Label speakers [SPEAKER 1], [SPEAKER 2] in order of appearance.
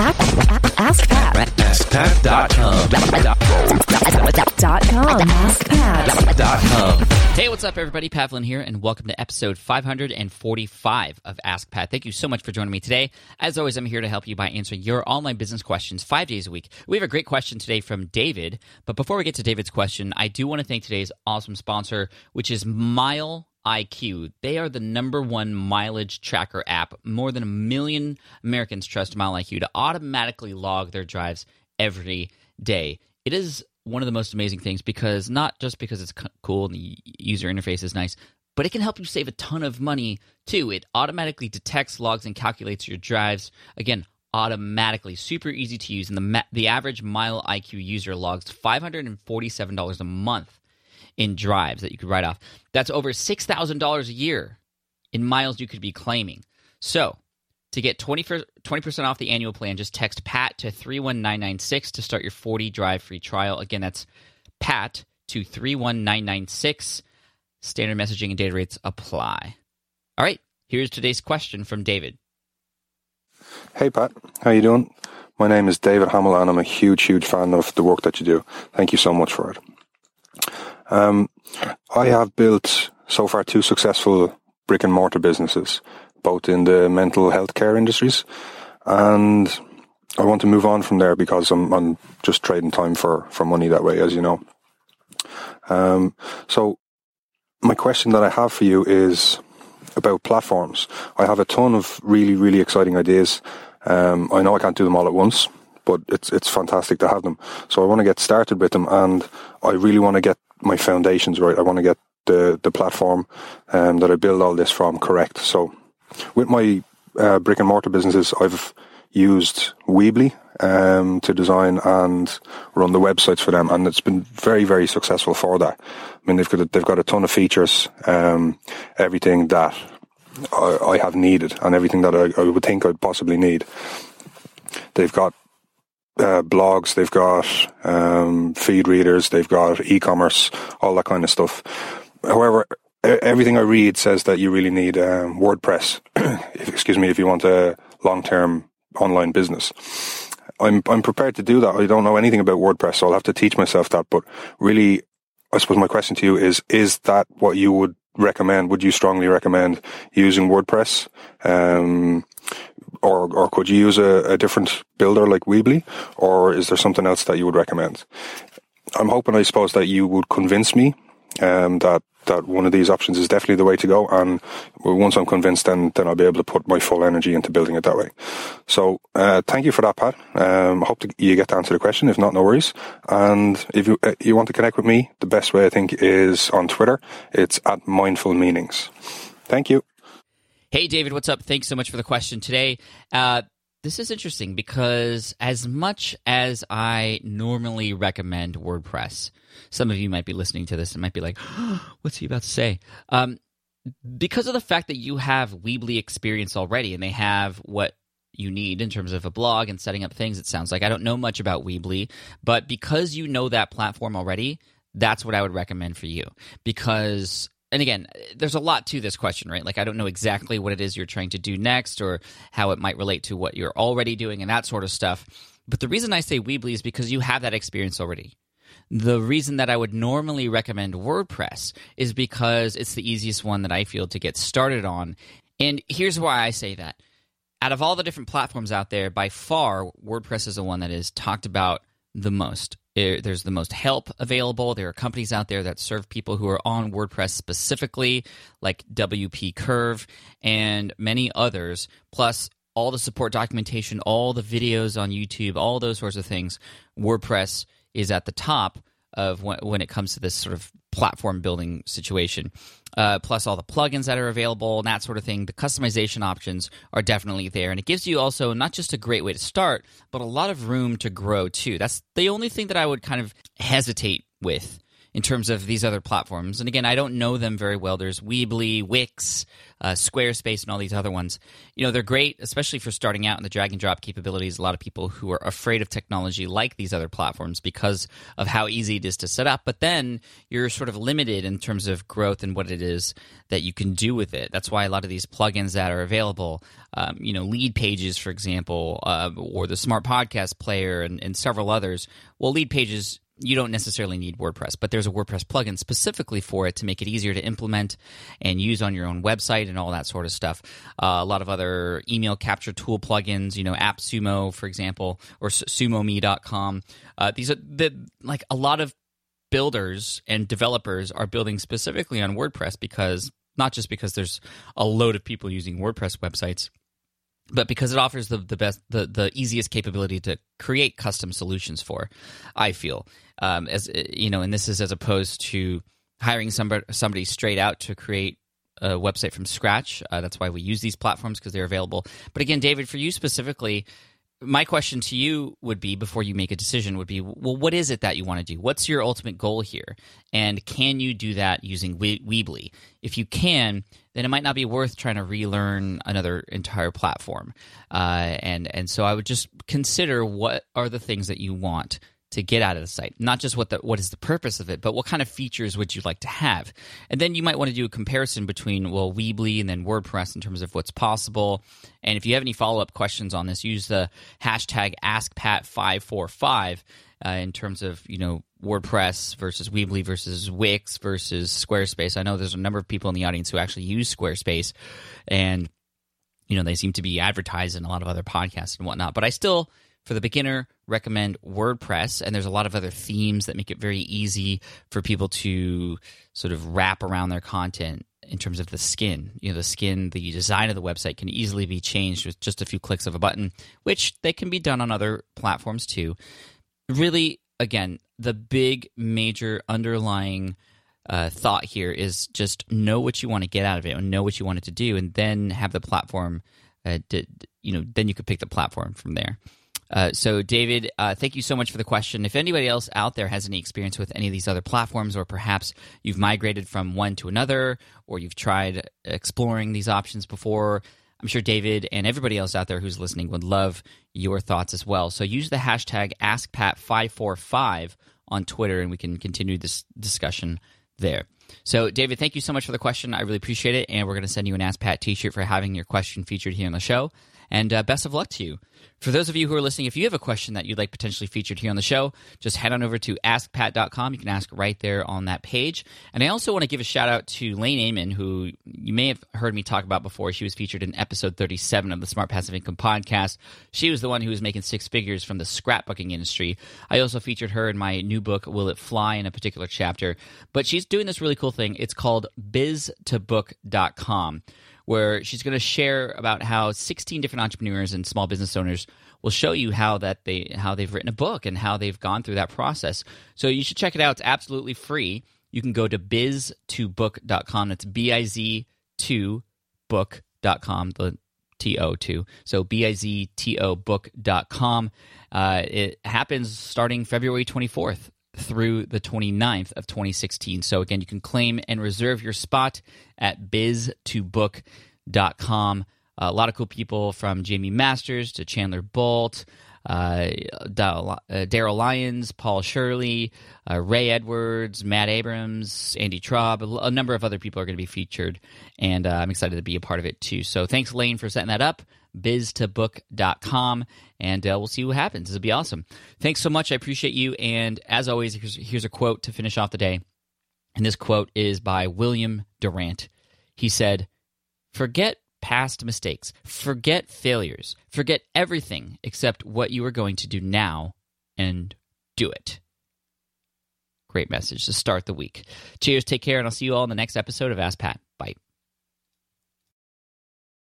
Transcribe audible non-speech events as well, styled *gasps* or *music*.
[SPEAKER 1] Ask Pat.
[SPEAKER 2] AskPat.com.
[SPEAKER 1] Dot com. AskPat.
[SPEAKER 3] Hey, what's up, everybody? Pat Flynn here, and welcome to episode 545 of Ask Pat. Thank you so much for joining me today. As always, I'm here to help you by answering your online business questions five days a week. We have a great question today from David, but before we get to David's question, I do want to thank today's awesome sponsor, which is Mile IQ. They are the number one mileage tracker app. More than a million Americans trust MileIQ to automatically log their drives every day. It is one of the most amazing things because not just because it's cool and the user interface is nice, but it can help you save a ton of money too. It automatically detects, logs, and calculates your drives. Again, automatically, super easy to use. And the ma- the average MileIQ user logs five hundred and forty seven dollars a month in drives that you could write off. That's over six thousand dollars a year in miles you could be claiming. So to get 20 percent off the annual plan, just text PAT to 31996 to start your 40 drive free trial. Again, that's PAT to 31996. Standard messaging and data rates apply. All right, here's today's question from David.
[SPEAKER 4] Hey Pat, how you doing? My name is David Hamill and I'm a huge, huge fan of the work that you do. Thank you so much for it. Um, I have built so far two successful brick and mortar businesses, both in the mental health care industries, and I want to move on from there because I'm, I'm just trading time for, for money that way, as you know. Um, so my question that I have for you is about platforms. I have a ton of really, really exciting ideas. Um, I know I can't do them all at once, but it's it's fantastic to have them. So I want to get started with them, and I really want to get my foundations right. I want to get the the platform um, that I build all this from correct. So with my uh, brick and mortar businesses, I've used Weebly um, to design and run the websites for them, and it's been very, very successful for that. I mean, they've got a, they've got a ton of features, um, everything that I, I, have needed, and everything that I, I, would think I'd possibly need. They've got uh, blogs, they've got um, feed readers, they've got e-commerce, all that kind of stuff. However, everything I read says that you really need um, WordPress. *clears throat* excuse me, if you want a long-term online business. I'm I'm prepared to do that. I don't know anything about WordPress, so I'll have to teach myself that. But really, I suppose my question to you is: Is that what you would recommend? Would you strongly recommend using WordPress, um, or or could you use a, a different builder like Weebly, or is there something else that you would recommend? I'm hoping, I suppose, that you would convince me um, that that one of these options is definitely the way to go. And once I'm convinced, then then I'll be able to put my full energy into building it that way. So uh, thank you for that, Pat. Um, hope to, you get to answer the question. If not, no worries. And if you uh, you want to connect with me, the best way I think is on Twitter. It's at Mindful Meanings. Thank you.
[SPEAKER 3] Hey, David, what's up? Thanks so much for the question today. Uh, this is interesting because as much as I normally recommend WordPress, some of you might be listening to this and might be like, oh, *gasps* "What's he about to say?" Um, because of the fact that you have Weebly experience already, and they have what you need in terms of a blog and setting up things. It sounds like I don't know much about Weebly, but because you know that platform already, that's what I would recommend for you because and again, there's a lot to this question, right? Like, I don't know exactly what it is you're trying to do next or how it might relate to what you're already doing and that sort of stuff. But the reason I say Weebly is because you have that experience already. The reason that I would normally recommend WordPress is because it's the easiest one that I feel to get started on. And here's why I say that. Out of all the different platforms out there, by far, WordPress is the one that is talked about the most. There's the most help available. There are companies out there that serve people who are on WordPress specifically, like WP Curve and many others, plus all the support documentation, all the videos on YouTube, all those sorts of things. WordPress is at the top of when, when it comes to this sort of platform building situation. Uh, plus all the plugins that are available and that sort of thing. The customization options are definitely there, and it gives you also not just a great way to start, but a lot of room to grow too. That's the only thing that I would kind of hesitate with in terms of these other platforms. And again, I don't know them very well. There's Weebly, Wix, uh, Squarespace, and all these other ones. You know, they're great, especially for starting out in the drag and drop capabilities. A lot of people who are afraid of technology like these other platforms because of how easy it is to set up. But then you're sort of limited in terms of growth and what it is that you can do with it. That's why a lot of these plugins that are available, um, you know, Leadpages, for example, uh, or the Smart Podcast Player, and, and several others. Well, Leadpages you don't necessarily need WordPress, but there's a WordPress plugin specifically for it to make it easier to implement and use on your own website and all that sort of stuff. Uh, a lot of other email capture tool plugins, you know, AppSumo, for example, or sumome.com. Uh, these are the like a lot of builders and developers are building specifically on WordPress because not just because there's a load of people using WordPress websites but because it offers the, the best the, the easiest capability to create custom solutions for i feel um, as you know, and this is as opposed to hiring somebody somebody straight out to create a website from scratch. Uh, that's why we use these platforms because they're available. But again, David, for you specifically, my question to you would be before you make a decision would be well what is it that you want to do? What's your ultimate goal here? And can you do that using weebly? If you can then it might not be worth trying to relearn another entire platform. Uh, and and so i would just consider what are the things that you want to get out of the site. Not just what the what is the purpose of it, but what kind of features would you like to have. And then you might want to do a comparison between well Weebly and then WordPress in terms of what's possible. And if you have any follow up questions on this, use the hashtag AskPat545 uh, in terms of you know WordPress versus Weebly versus Wix versus Squarespace. I know there's a number of people in the audience who actually use Squarespace, and you know they seem to be advertised in a lot of other podcasts and whatnot. But I still for the beginner, recommend WordPress. And there's a lot of other themes that make it very easy for people to sort of wrap around their content in terms of the skin. You know, the skin, the design of the website can easily be changed with just a few clicks of a button, which they can be done on other platforms too. Really, again, the big major underlying uh, thought here is just know what you want to get out of it and know what you want it to do, and then have the platform. Uh, you know, then you could pick the platform from there. Uh, so, David, uh, thank you so much for the question. If anybody else out there has any experience with any of these other platforms, or perhaps you've migrated from one to another, or you've tried exploring these options before, I'm sure David and everybody else out there who's listening would love your thoughts as well. So, use the hashtag AskPat545 on Twitter, and we can continue this discussion there. So, David, thank you so much for the question. I really appreciate it. And we're going to send you an Ask Pat t shirt for having your question featured here on the show. And uh, best of luck to you. For those of you who are listening, if you have a question that you'd like potentially featured here on the show, just head on over to askpat.com. You can ask right there on that page. And I also want to give a shout out to Lain Ehmann, who you may have heard me talk about before. She was featured in episode 37 of the Smart Passive Income podcast. She was the one who was making six figures from the scrapbooking industry. I also featured her in my new book, Will It Fly, in a particular chapter. But she's doing this really cool thing. It's called biztobook.com where she's going to share about how 16 different entrepreneurs and small business owners will show you how that they how they've written a book and how they've gone through that process. So you should check it out. It's absolutely free. You can go to biztobook.com. That's B I Z 2 book.com. The T-O-2. So B-I-Z-T-O book.com. Uh, it happens starting February 24th through the 29th of 2016. So again, you can claim and reserve your spot at biztobook.com. Uh, a lot of cool people from Jamie Masters to Chandler Bolt, uh, Daryl Lyons, Paul Shirley, uh, Ray Edwards, Matt Abrams, Andy Traub, a number of other people are going to be featured, and uh, I'm excited to be a part of it too. So thanks, Lain, for setting that up biztobook.com, and uh, we'll see what happens. It'll be awesome. Thanks so much. I appreciate you. And as always, here's, here's a quote to finish off the day. And this quote is by William Durant. He said, Forget past mistakes, forget failures, forget everything except what you are going to do now and do it. Great message to start the week. Cheers, take care, and I'll see you all in the next episode of Ask Pat. Bye.